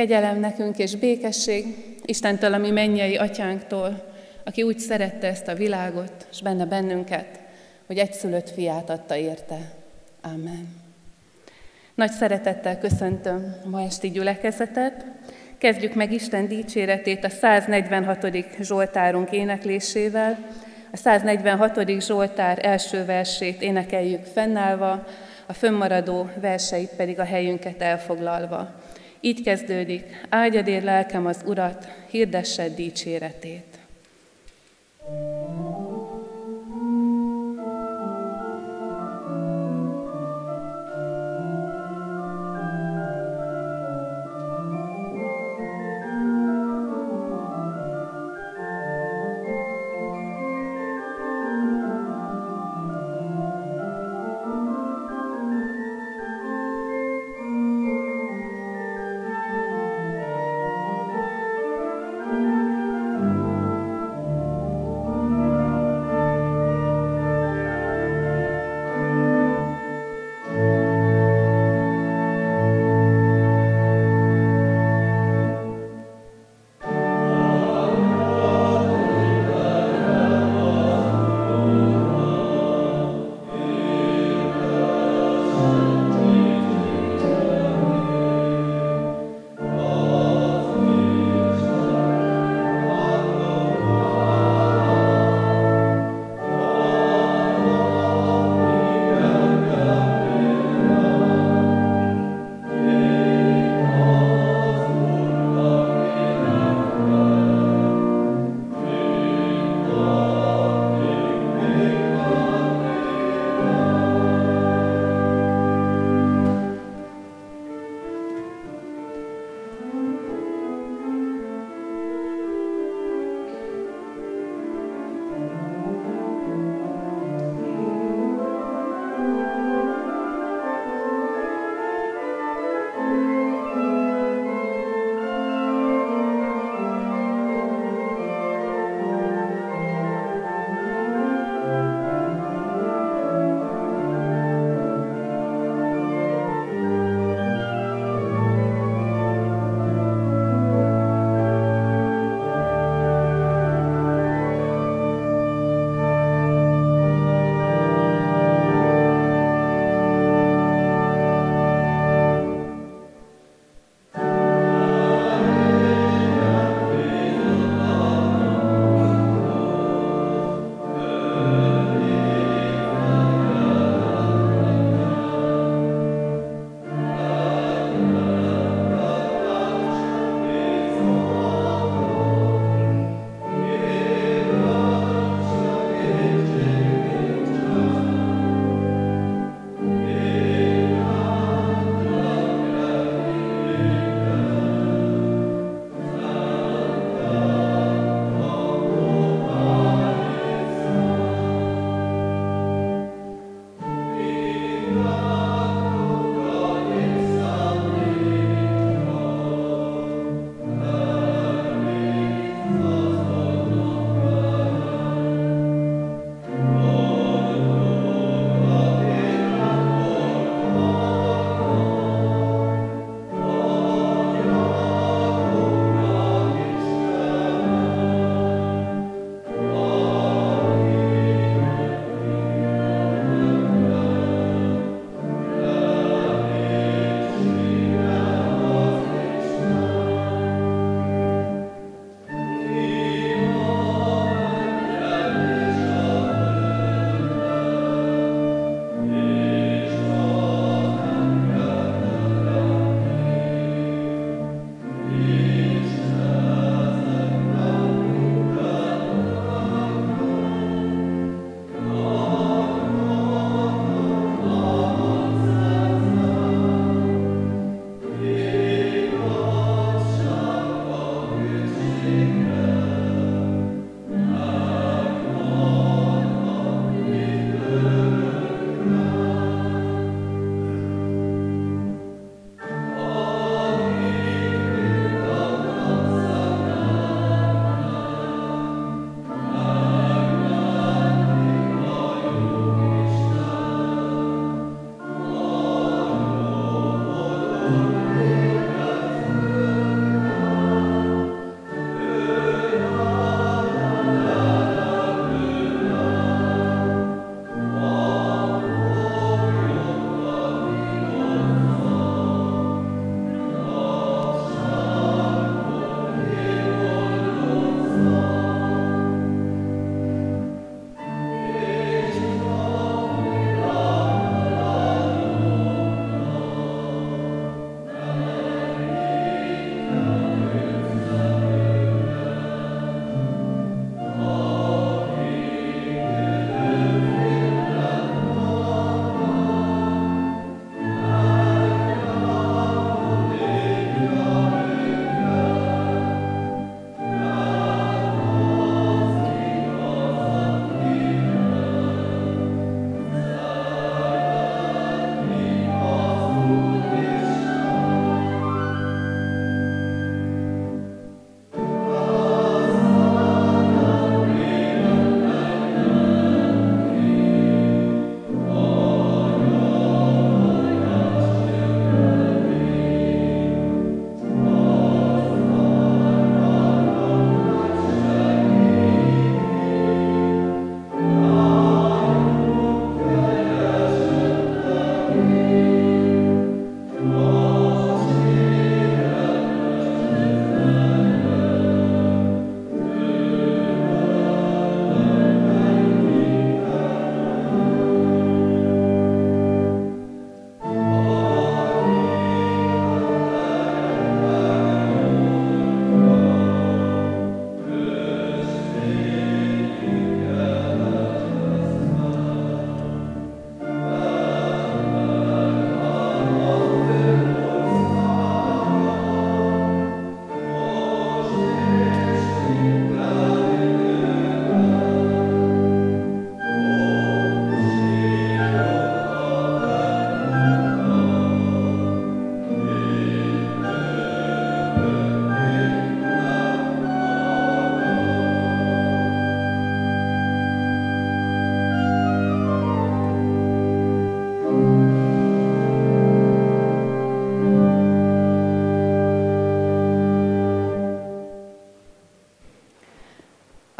Kegyelem nekünk és békesség Istentől, ami mennyei atyánktól, aki úgy szerette ezt a világot, és benne bennünket, hogy egyszülött fiát adta érte. Amen. Nagy szeretettel köszöntöm ma esti gyülekezetet. Kezdjük meg Isten dicséretét a 146. Zsoltárunk éneklésével. A 146. Zsoltár első versét énekeljük fennállva, a fönnmaradó verseit pedig a helyünket elfoglalva. Így kezdődik, áldjad lelkem az Urat, hirdessed dicséretét. thank you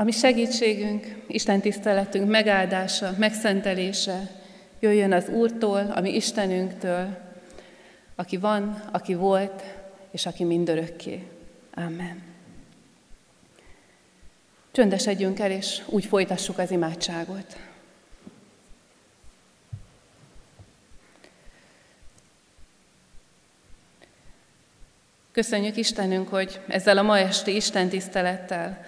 Ami segítségünk, Isten tiszteletünk megáldása, megszentelése jöjjön az Úrtól, ami Istenünktől, aki van, aki volt, és aki mindörökké. Amen. Csöndesedjünk el, és úgy folytassuk az imádságot. Köszönjük Istenünk, hogy ezzel a ma esti Isten tisztelettel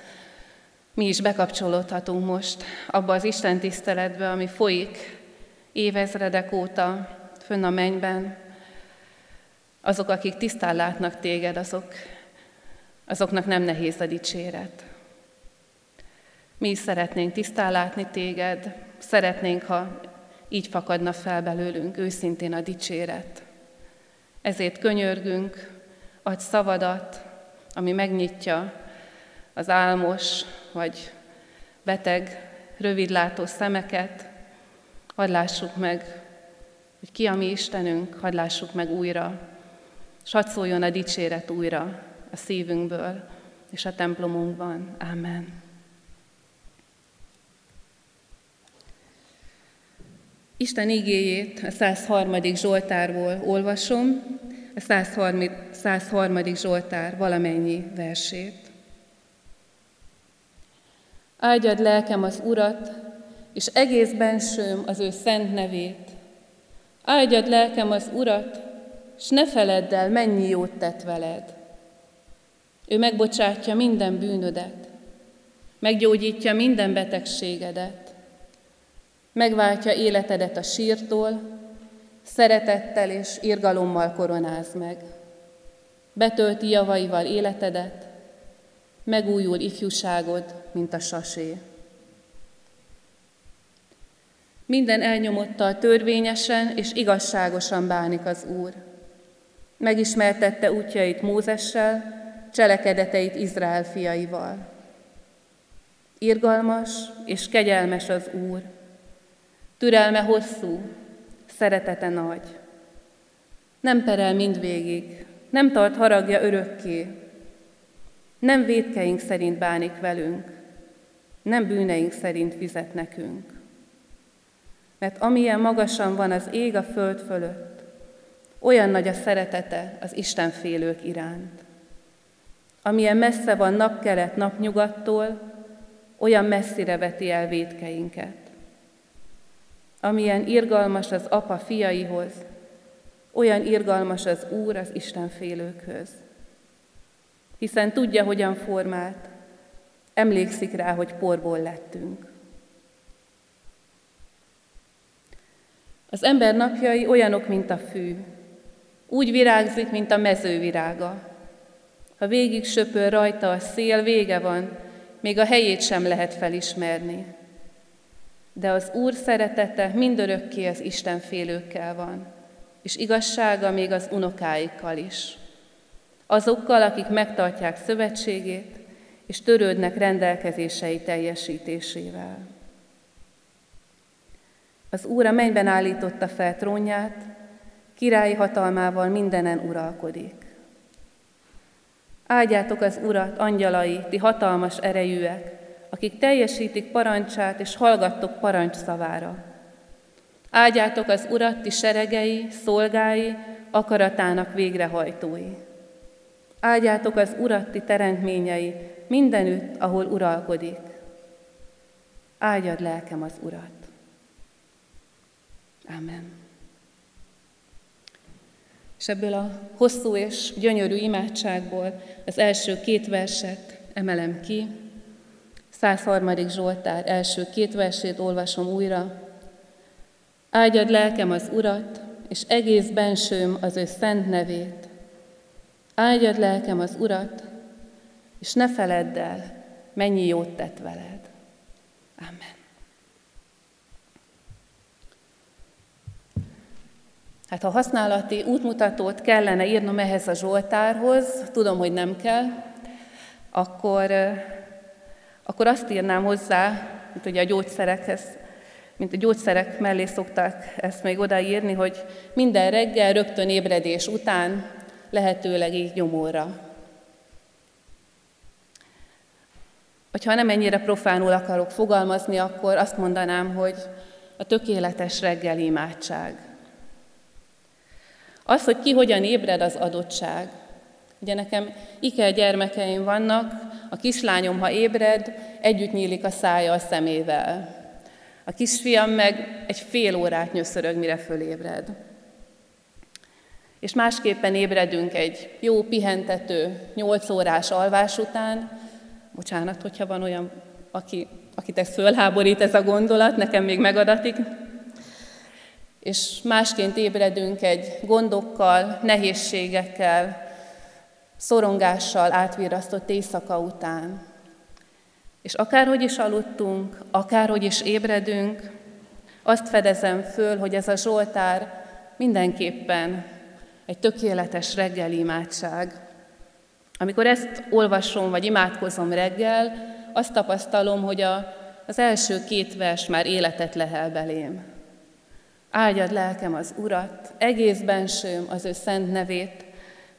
mi is bekapcsolódhatunk most abba az Isten tiszteletbe, ami folyik évezredek óta fönn a mennyben. Azok, akik tisztán látnak téged, azok, azoknak nem nehéz a dicséret. Mi is szeretnénk tisztán látni téged, szeretnénk, ha így fakadna fel belőlünk őszintén a dicséret. Ezért könyörgünk, adj szavadat, ami megnyitja az álmos vagy beteg, rövidlátó szemeket, hadd lássuk meg, hogy ki a mi Istenünk, hadd lássuk meg újra, és hadd szóljon a dicséret újra a szívünkből és a templomunkban. Amen. Isten igéjét a 103. Zsoltárból olvasom, a 103. 103. Zsoltár valamennyi versét. Áldjad lelkem az Urat, és egész bensőm az ő szent nevét. Áldjad lelkem az Urat, és ne feledd el, mennyi jót tett veled. Ő megbocsátja minden bűnödet, meggyógyítja minden betegségedet, megváltja életedet a sírtól, szeretettel és irgalommal koronáz meg. Betölti javaival életedet, megújul ifjúságod, mint a sasé. Minden elnyomottal törvényesen és igazságosan bánik az Úr. Megismertette útjait Mózessel, cselekedeteit Izrael fiaival. Irgalmas és kegyelmes az Úr, türelme hosszú, szeretete nagy. Nem perel mindvégig, nem tart haragja örökké, nem védkeink szerint bánik velünk, nem bűneink szerint fizet nekünk. Mert amilyen magasan van az ég a föld fölött, olyan nagy a szeretete az Isten félők iránt. Amilyen messze van napkelet napnyugattól, olyan messzire veti el védkeinket. Amilyen irgalmas az apa fiaihoz, olyan irgalmas az Úr az Isten félőkhöz hiszen tudja, hogyan formált, emlékszik rá, hogy porból lettünk. Az ember napjai olyanok, mint a fű, úgy virágzik, mint a mező virága. Ha végig söpör rajta a szél, vége van, még a helyét sem lehet felismerni. De az Úr szeretete mindörökké az Isten félőkkel van, és igazsága még az unokáikkal is azokkal, akik megtartják szövetségét, és törődnek rendelkezései teljesítésével. Az Úr a mennyben állította fel trónját, királyi hatalmával mindenen uralkodik. Áldjátok az Urat, angyalai, ti hatalmas erejűek, akik teljesítik parancsát és hallgattok parancs szavára. Áldjátok az Urat, ti seregei, szolgái, akaratának végrehajtói. Áldjátok az Urat ti teremtményei mindenütt, ahol uralkodik. Áldjad lelkem az Urat. Amen. És ebből a hosszú és gyönyörű imádságból az első két verset emelem ki. 103. Zsoltár első két versét olvasom újra. Áldjad lelkem az Urat, és egész bensőm az ő szent nevét. Áldjad lelkem az Urat, és ne feledd el, mennyi jót tett veled. Amen. Hát ha használati útmutatót kellene írnom ehhez a Zsoltárhoz, tudom, hogy nem kell, akkor, akkor azt írnám hozzá, mint ugye a gyógyszerekhez, mint a gyógyszerek mellé szokták ezt még odaírni, hogy minden reggel rögtön ébredés után lehetőleg így nyomóra. Hogyha nem ennyire profánul akarok fogalmazni, akkor azt mondanám, hogy a tökéletes reggel imádság. Az, hogy ki hogyan ébred az adottság. Ugye nekem iker gyermekeim vannak, a kislányom, ha ébred, együtt nyílik a szája a szemével. A kisfiam meg egy fél órát nyöszörög, mire fölébred. És másképpen ébredünk egy jó pihentető, nyolc órás alvás után. Bocsánat, hogyha van olyan, aki, akit ez fölháborít ez a gondolat, nekem még megadatik. És másként ébredünk egy gondokkal, nehézségekkel, szorongással átvirasztott éjszaka után. És akárhogy is aludtunk, akárhogy is ébredünk, azt fedezem föl, hogy ez a Zsoltár mindenképpen egy tökéletes reggeli imádság. Amikor ezt olvasom, vagy imádkozom reggel, azt tapasztalom, hogy a, az első két vers már életet lehel belém. Áldjad lelkem az Urat, egész bensőm az ő szent nevét,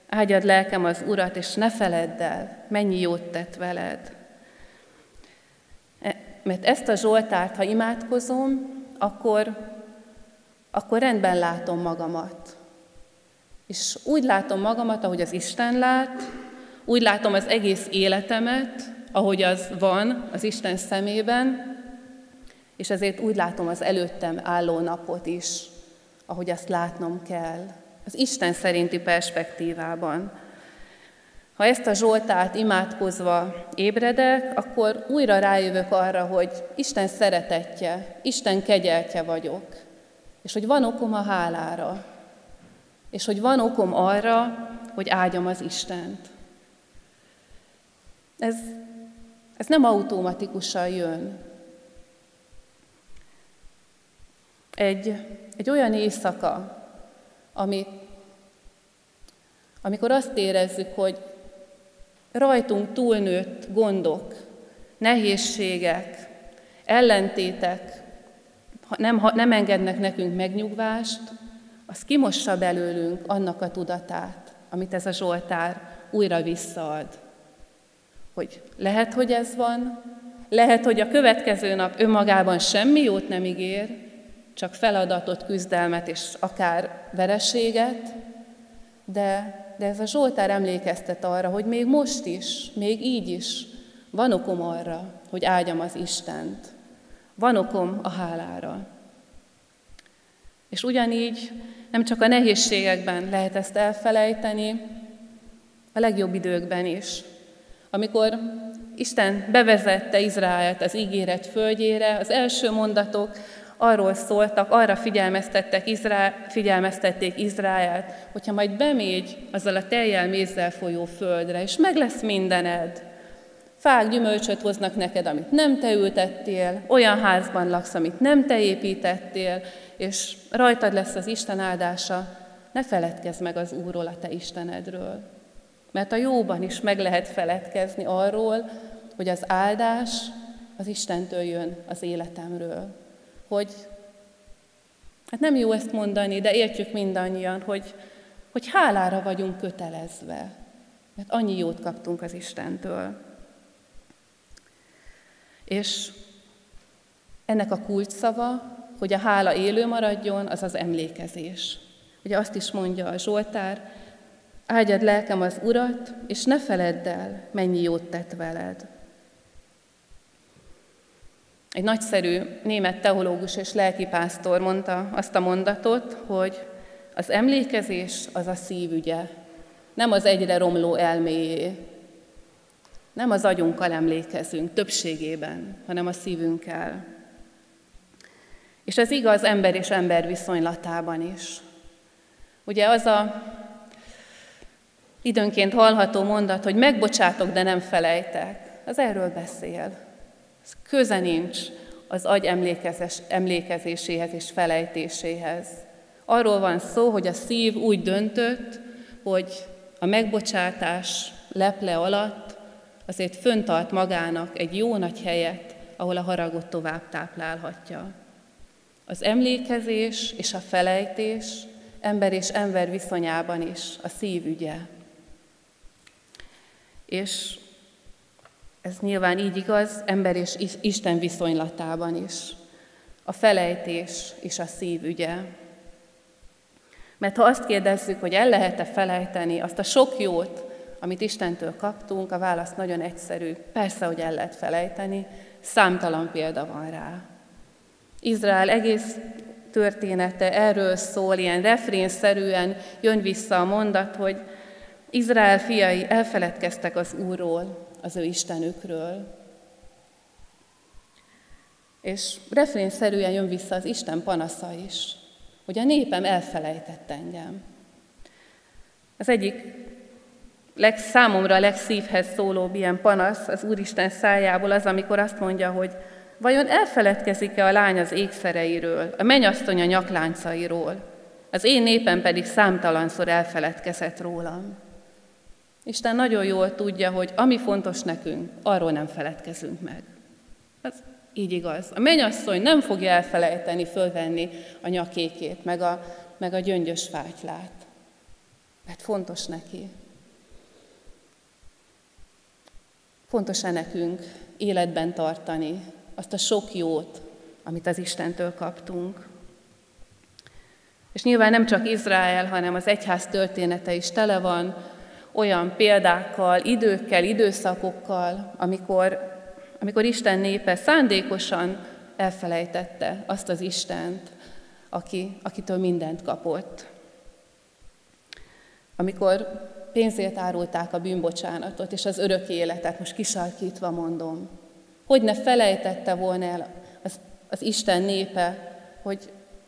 áldjad lelkem az Urat, és ne feledd el, mennyi jót tett veled. E, mert ezt a Zsoltárt, ha imádkozom, akkor, akkor rendben látom magamat. És úgy látom magamat, ahogy az Isten lát, úgy látom az egész életemet, ahogy az van az Isten szemében, és ezért úgy látom az előttem álló napot is, ahogy azt látnom kell, az Isten szerinti perspektívában. Ha ezt a Zsoltát imádkozva ébredek, akkor újra rájövök arra, hogy Isten szeretetje, Isten kegyeltje vagyok, és hogy van okom a hálára, és hogy van okom arra, hogy áldjam az Istent. Ez, ez nem automatikusan jön. Egy, egy olyan éjszaka, ami, amikor azt érezzük, hogy rajtunk túlnőtt gondok, nehézségek, ellentétek nem, nem engednek nekünk megnyugvást, az kimossa belőlünk annak a tudatát, amit ez a Zsoltár újra visszaad. Hogy lehet, hogy ez van, lehet, hogy a következő nap önmagában semmi jót nem ígér, csak feladatot, küzdelmet és akár vereséget, de, de ez a Zsoltár emlékeztet arra, hogy még most is, még így is van okom arra, hogy áldjam az Istent. Van okom a hálára. És ugyanígy nem csak a nehézségekben lehet ezt elfelejteni, a legjobb időkben is. Amikor Isten bevezette Izraelt az ígéret földjére, az első mondatok arról szóltak, arra figyelmeztettek Izrael, figyelmeztették Izraelt, hogyha majd bemégy azzal a teljel mézzel folyó földre, és meg lesz mindened, Fák gyümölcsöt hoznak neked, amit nem te ültettél, olyan házban laksz, amit nem te építettél, és rajtad lesz az Isten áldása, ne feledkezz meg az Úrról, a te Istenedről. Mert a jóban is meg lehet feledkezni arról, hogy az áldás az Istentől jön az életemről. Hogy, hát nem jó ezt mondani, de értjük mindannyian, hogy, hogy hálára vagyunk kötelezve, mert annyi jót kaptunk az Istentől. És ennek a kulcsszava, hogy a hála élő maradjon, az az emlékezés. Ugye azt is mondja a Zsoltár, áldjad lelkem az Urat, és ne feledd el, mennyi jót tett veled. Egy nagyszerű német teológus és lelkipásztor mondta azt a mondatot, hogy az emlékezés az a szívügye, nem az egyre romló elméjé. Nem az agyunkkal emlékezünk többségében, hanem a szívünkkel. És ez igaz ember és ember viszonylatában is. Ugye az a időnként hallható mondat, hogy megbocsátok, de nem felejtek, az erről beszél. Ez köze nincs az agy emlékezéséhez és felejtéséhez. Arról van szó, hogy a szív úgy döntött, hogy a megbocsátás leple alatt azért föntart magának egy jó nagy helyet, ahol a haragot tovább táplálhatja. Az emlékezés és a felejtés ember és ember viszonyában is a szív ügye. És Ez nyilván így igaz ember és Isten viszonylatában is. A felejtés és a szív ügye. Mert ha azt kérdezzük, hogy el lehet-e felejteni azt a sok jót, amit Istentől kaptunk, a válasz nagyon egyszerű. Persze, hogy el lehet felejteni, számtalan példa van rá. Izrael egész története erről szól, ilyen refrénszerűen jön vissza a mondat, hogy Izrael fiai elfeledkeztek az Úrról, az ő Istenükről. És refrénszerűen jön vissza az Isten panasza is, hogy a népem elfelejtett engem. Az egyik leg, számomra a legszívhez szólóbb ilyen panasz az Úristen szájából az, amikor azt mondja, hogy vajon elfeledkezik-e a lány az ékszereiről, a mennyasszony a nyakláncairól, az én népem pedig számtalanszor elfeledkezett rólam. Isten nagyon jól tudja, hogy ami fontos nekünk, arról nem feledkezünk meg. Ez így igaz. A mennyasszony nem fogja elfelejteni, fölvenni a nyakékét, meg a, meg a gyöngyös fátylát. Mert fontos neki. Fontos-e nekünk életben tartani azt a sok jót, amit az Istentől kaptunk. És nyilván nem csak Izrael, hanem az egyház története is tele van olyan példákkal, időkkel, időszakokkal, amikor, amikor Isten népe szándékosan elfelejtette azt az Istent, aki, akitől mindent kapott. Amikor pénzért árulták a bűnbocsánatot és az örök életet, most kisarkítva mondom, hogy ne felejtette volna el az, az Isten népe, hogy,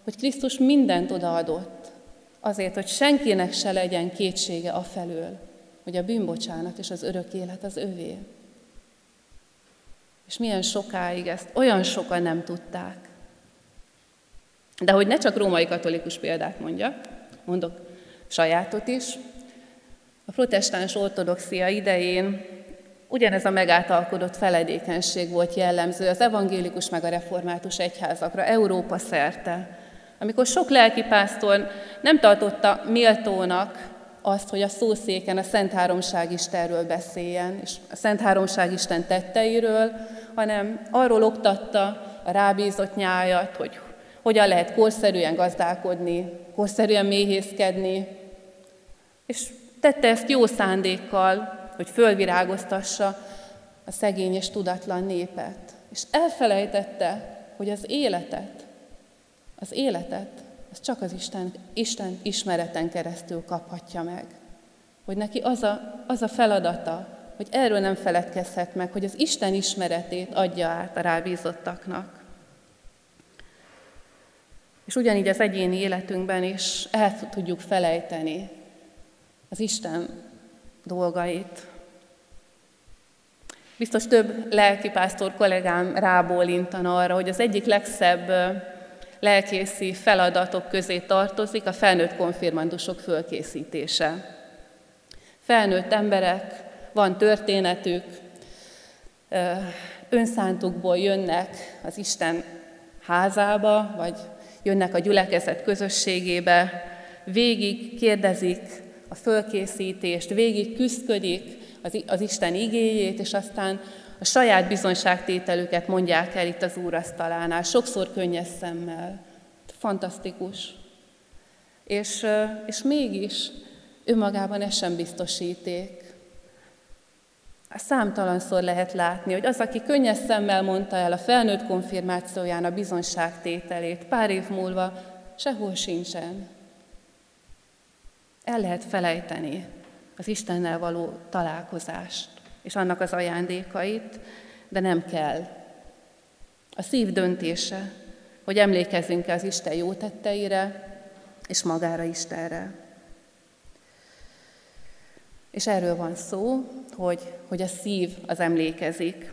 hogy Krisztus mindent odaadott, azért, hogy senkinek se legyen kétsége afelől, hogy a bűnbocsánat és az örök élet az övé. És milyen sokáig ezt olyan sokan nem tudták. De hogy ne csak római katolikus példát mondja, mondok sajátot is, a protestáns ortodoxia idején ugyanez a megátalkodott feledékenység volt jellemző az evangélikus meg a református egyházakra Európa szerte, amikor sok lelkipásztor nem tartotta méltónak azt, hogy a szószéken a Szent Háromság Istenről beszéljen, és a Szent Háromság Isten tetteiről, hanem arról oktatta a rábízott nyájat, hogy hogyan lehet korszerűen gazdálkodni, korszerűen méhészkedni, és tette ezt jó szándékkal, hogy fölvirágoztassa a szegény és tudatlan népet. És elfelejtette, hogy az életet, az életet, az csak az Isten, Isten ismereten keresztül kaphatja meg. Hogy neki az a, az a feladata, hogy erről nem feledkezhet meg, hogy az Isten ismeretét adja át a rábízottaknak. És ugyanígy az egyéni életünkben is el tudjuk felejteni az Isten dolgait. Biztos több lelkipásztor kollégám rábólintana arra, hogy az egyik legszebb lelkészi feladatok közé tartozik a felnőtt konfirmandusok fölkészítése. Felnőtt emberek, van történetük, önszántukból jönnek az Isten házába, vagy jönnek a gyülekezet közösségébe, végig kérdezik a fölkészítést, végig küzdködik az, Isten igéjét, és aztán a saját bizonyságtételüket mondják el itt az úrasztalánál, sokszor könnyes szemmel. Fantasztikus. És, és mégis önmagában ez sem biztosíték. Számtalanszor lehet látni, hogy az, aki könnyes szemmel mondta el a felnőtt konfirmációján a bizonyságtételét, pár év múlva sehol sincsen. El lehet felejteni az Istennel való találkozást és annak az ajándékait, de nem kell. A szív döntése, hogy emlékezzünk az Isten jó tetteire, és magára Istenre. És erről van szó, hogy, hogy a szív az emlékezik.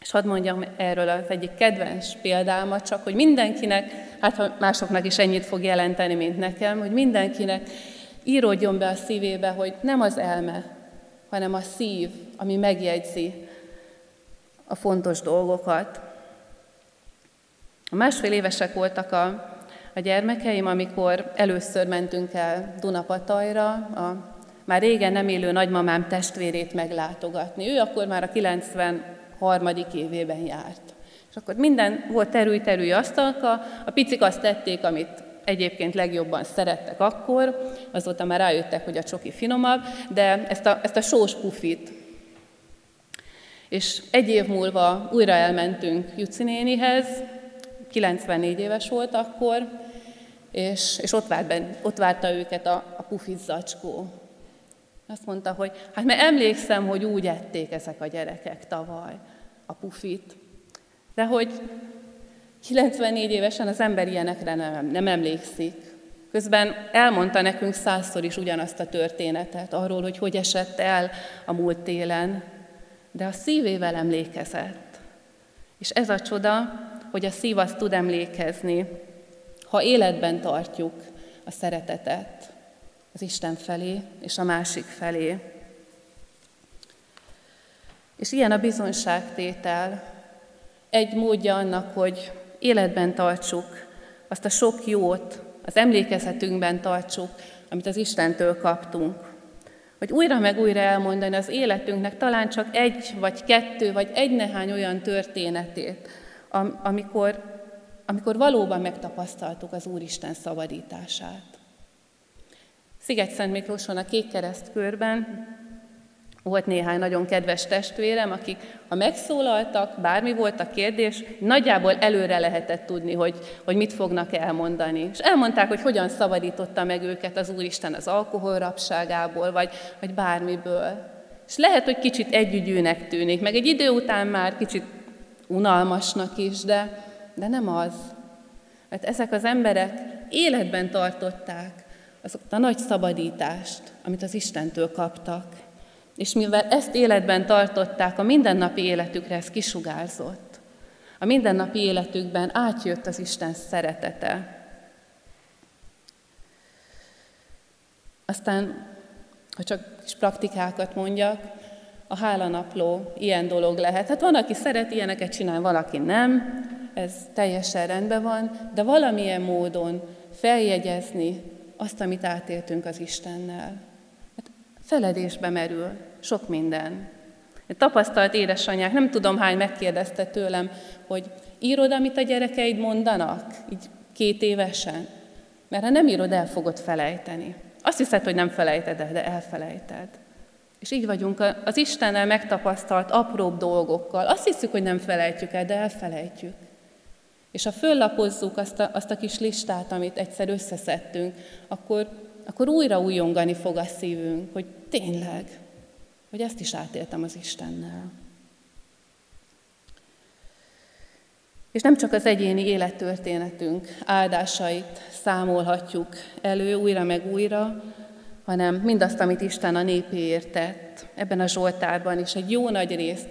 És hadd mondjam erről az egyik kedvenc példámat, csak hogy mindenkinek, hát ha másoknak is ennyit fog jelenteni, mint nekem, hogy mindenkinek íródjon be a szívébe, hogy nem az elme, hanem a szív, ami megjegyzi a fontos dolgokat. A másfél évesek voltak a, a gyermekeim, amikor először mentünk el Dunapatajra, a már régen nem élő nagymamám testvérét meglátogatni. Ő akkor már a 93. évében járt. És akkor minden volt terülj-terülj asztalka, a picik azt tették, amit egyébként legjobban szerettek akkor, azóta már rájöttek, hogy a csoki finomabb, de ezt a, ezt a sós pufit. És egy év múlva újra elmentünk Juci nénihez, 94 éves volt akkor, és, és ott, várt ben, ott várta őket a, a pufit zacskó. Azt mondta, hogy hát mert emlékszem, hogy úgy ették ezek a gyerekek tavaly a pufit, de hogy 94 évesen az ember ilyenekre nem, nem emlékszik. Közben elmondta nekünk százszor is ugyanazt a történetet arról, hogy hogy esett el a múlt télen, de a szívével emlékezett. És ez a csoda, hogy a szív azt tud emlékezni, ha életben tartjuk a szeretetet az Isten felé és a másik felé. És ilyen a bizonyságtétel. Egy módja annak, hogy életben tartsuk azt a sok jót, az emlékezetünkben tartsuk, amit az Istentől kaptunk. Hogy újra meg újra elmondani az életünknek talán csak egy, vagy kettő, vagy egy nehány olyan történetét, amikor, amikor valóban megtapasztaltuk az Úristen szabadítását. Sziget-Szent Miklóson a Kék Kereszt körben volt néhány nagyon kedves testvérem, akik, ha megszólaltak, bármi volt a kérdés, nagyjából előre lehetett tudni, hogy, hogy mit fognak elmondani. És elmondták, hogy hogyan szabadította meg őket az Úristen az alkoholrapságából, vagy, vagy bármiből. És lehet, hogy kicsit együgyűnek tűnik, meg egy idő után már kicsit unalmasnak is, de, de nem az. Mert ezek az emberek életben tartották azokat a nagy szabadítást, amit az Istentől kaptak. És mivel ezt életben tartották, a mindennapi életükre ez kisugárzott. A mindennapi életükben átjött az Isten szeretete. Aztán, ha csak kis praktikákat mondjak, a hálanapló ilyen dolog lehet. Hát van, aki szeret ilyeneket csinálni, valaki nem, ez teljesen rendben van, de valamilyen módon feljegyezni azt, amit átéltünk az Istennel. Hát feledésbe merül sok minden. Tapasztalt édesanyák, nem tudom hány megkérdezte tőlem, hogy írod, amit a gyerekeid mondanak, így két évesen? Mert ha nem írod, el fogod felejteni. Azt hiszed, hogy nem felejted de elfelejted. És így vagyunk az Istennel megtapasztalt apróbb dolgokkal. Azt hiszük, hogy nem felejtjük el, de elfelejtjük. És ha föllapozzuk azt a, azt a kis listát, amit egyszer összeszedtünk, akkor, akkor újra újongani fog a szívünk, hogy tényleg, hogy ezt is átéltem az Istennel. És nem csak az egyéni élettörténetünk áldásait számolhatjuk elő újra meg újra, hanem mindazt, amit Isten a népéért tett. Ebben a Zsoltárban is egy jó nagy részt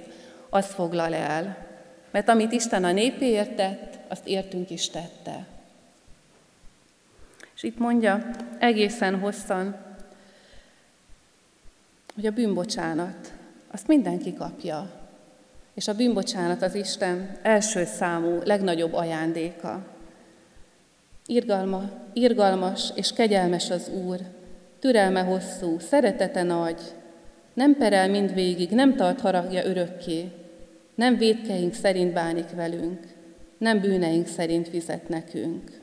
azt foglal el. Mert amit Isten a népéért tett, azt értünk is tette. És itt mondja egészen hosszan, hogy a bűnbocsánat, azt mindenki kapja. És a bűnbocsánat az Isten első számú, legnagyobb ajándéka. Irgalma, irgalmas és kegyelmes az Úr, türelme hosszú, szeretete nagy, nem perel mindvégig, nem tart haragja örökké, nem védkeink szerint bánik velünk, nem bűneink szerint fizet nekünk.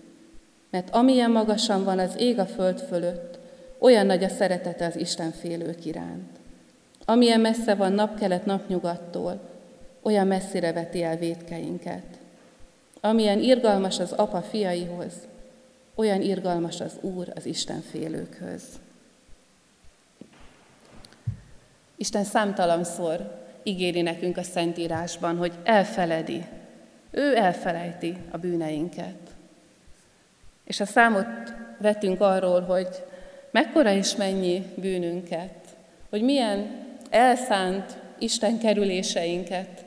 Mert amilyen magasan van az ég a föld fölött, olyan nagy a szeretete az Isten félők iránt. Amilyen messze van napkelet napnyugattól, olyan messzire veti el védkeinket. Amilyen irgalmas az apa fiaihoz, olyan irgalmas az Úr az Isten félőkhöz. Isten számtalanszor ígéri nekünk a Szentírásban, hogy elfeledi, ő elfelejti a bűneinket. És a számot vetünk arról, hogy mekkora és mennyi bűnünket, hogy milyen elszánt Isten kerüléseinket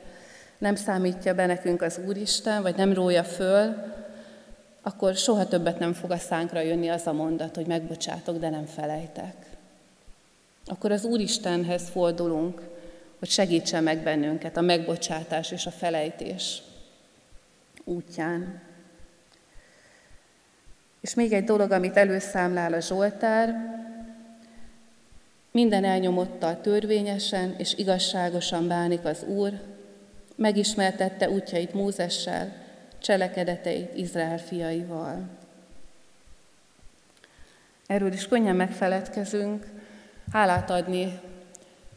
nem számítja be nekünk az Úristen, vagy nem rója föl, akkor soha többet nem fog a szánkra jönni az a mondat, hogy megbocsátok, de nem felejtek. Akkor az Úristenhez fordulunk, hogy segítsen meg bennünket a megbocsátás és a felejtés útján. És még egy dolog, amit előszámlál a Zsoltár, Minden elnyomottal törvényesen és igazságosan bánik az Úr, megismertette útjait Mózessel, cselekedeteit Izrael fiaival. Erről is könnyen megfeledkezünk, hálát adni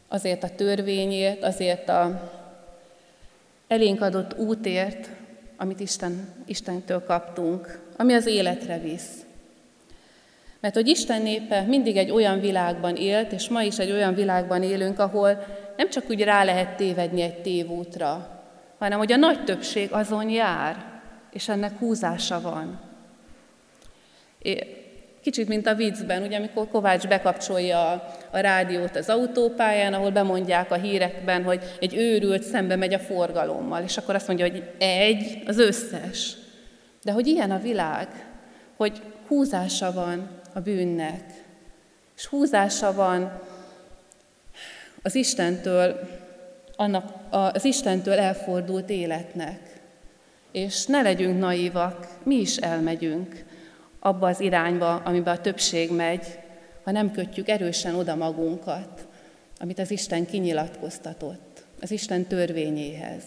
azért a törvényért, azért a elénk adott útért, amit Isten, Istentől kaptunk, ami az életre visz. Mert hogy Isten népe mindig egy olyan világban élt, és ma is egy olyan világban élünk, ahol nem csak úgy rá lehet tévedni egy tévútra, hanem hogy a nagy többség azon jár, és ennek húzása van. Kicsit, mint a viccben, ugye, amikor Kovács bekapcsolja a, rádiót az autópályán, ahol bemondják a hírekben, hogy egy őrült szembe megy a forgalommal, és akkor azt mondja, hogy egy, az összes. De hogy ilyen a világ, hogy húzása van a bűnnek, és húzása van az Istentől, annak, az Istentől elfordult életnek. És ne legyünk naívak, mi is elmegyünk abba az irányba, amiben a többség megy, ha nem kötjük erősen oda magunkat, amit az Isten kinyilatkoztatott, az Isten törvényéhez,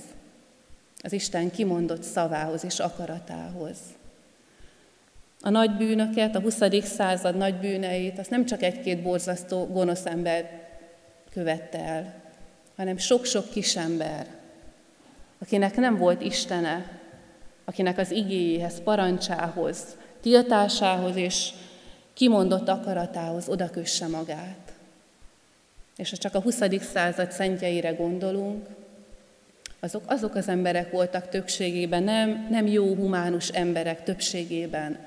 az Isten kimondott szavához és akaratához. A nagy bűnöket, a 20. század nagy bűneit, azt nem csak egy-két borzasztó, gonosz ember követte el, hanem sok-sok kisember, akinek nem volt Istene, akinek az igéjéhez, parancsához, tiltásához és kimondott akaratához odakösse magát. És ha csak a 20. század szentjeire gondolunk, azok, azok az emberek voltak többségében, nem, nem jó humánus emberek többségében,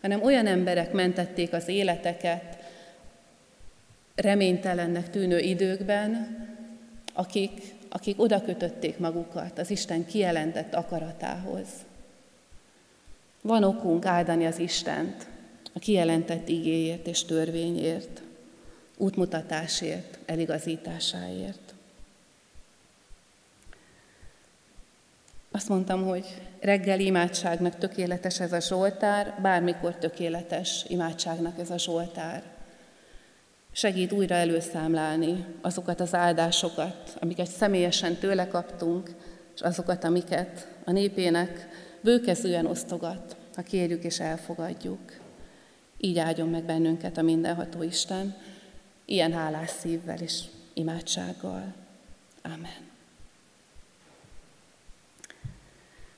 hanem olyan emberek mentették az életeket reménytelennek tűnő időkben, akik, akik oda kötötték magukat az Isten kijelentett akaratához. Van okunk áldani az Istent a kijelentett igéért és törvényért, útmutatásért, eligazításáért. Azt mondtam, hogy reggel imádságnak tökéletes ez a Zsoltár, bármikor tökéletes imádságnak ez a Zsoltár. Segít újra előszámlálni azokat az áldásokat, amiket személyesen tőle kaptunk, és azokat, amiket a népének bőkezően osztogat, ha kérjük és elfogadjuk. Így áldjon meg bennünket a mindenható Isten, ilyen hálás szívvel és imádsággal. Amen.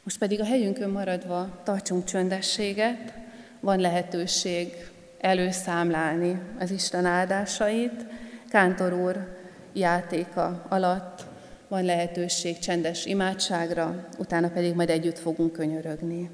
Most pedig a helyünkön maradva tartsunk csöndességet, van lehetőség előszámlálni az Isten áldásait. Kántor úr játéka alatt van lehetőség csendes imádságra, utána pedig majd együtt fogunk könyörögni.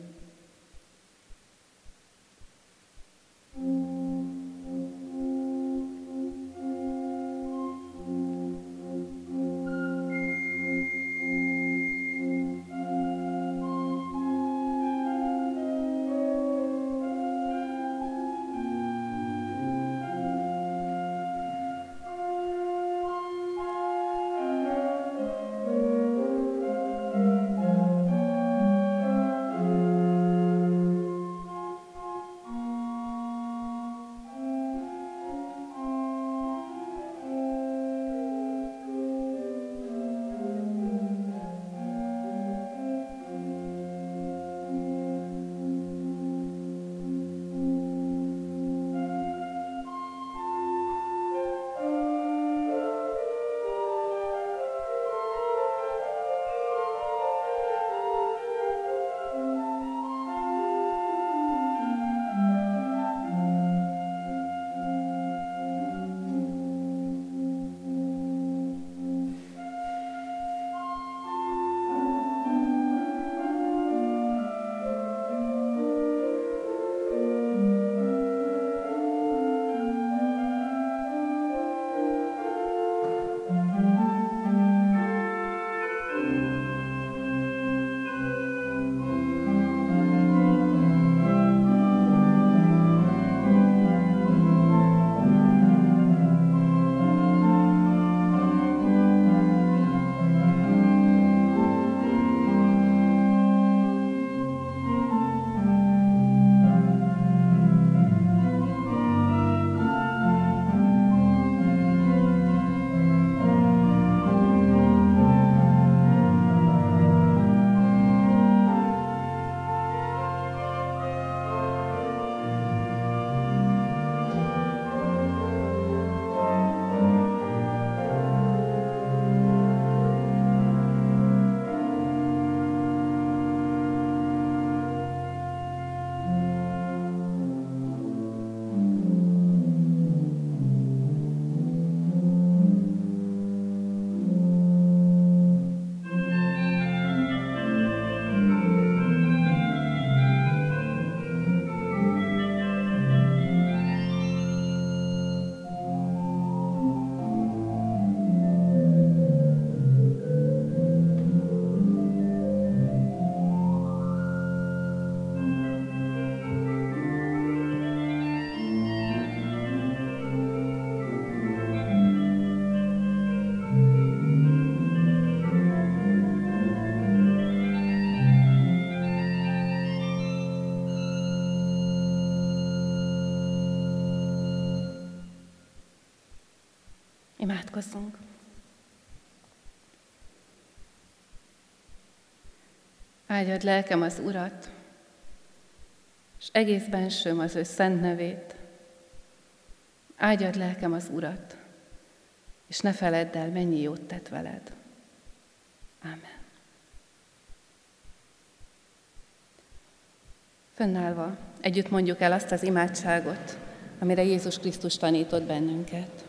Imádkozzunk. Áldjad lelkem az Urat, és egész bensőm az ő szent nevét. Áldjad lelkem az Urat, és ne feledd el, mennyi jót tett veled. Amen. Fönnállva együtt mondjuk el azt az imádságot, amire Jézus Krisztus tanított bennünket.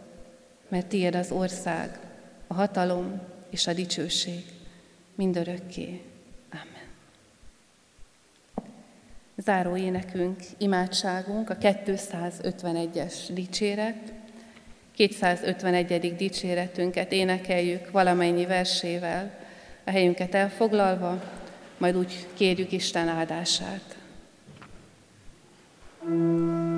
mert tiéd az ország, a hatalom és a dicsőség mindörökké. Amen. Záró énekünk, imádságunk, a 251-es dicséret. 251. dicséretünket énekeljük valamennyi versével, a helyünket elfoglalva, majd úgy kérjük Isten áldását. thank you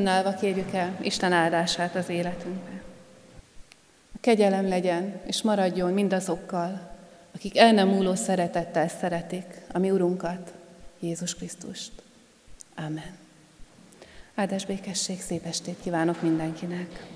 Fönnállva kérjük el Isten áldását az életünkbe. A kegyelem legyen, és maradjon mindazokkal, akik el nem múló szeretettel szeretik a mi Urunkat, Jézus Krisztust. Amen. Áldás békesség, szép estét kívánok mindenkinek!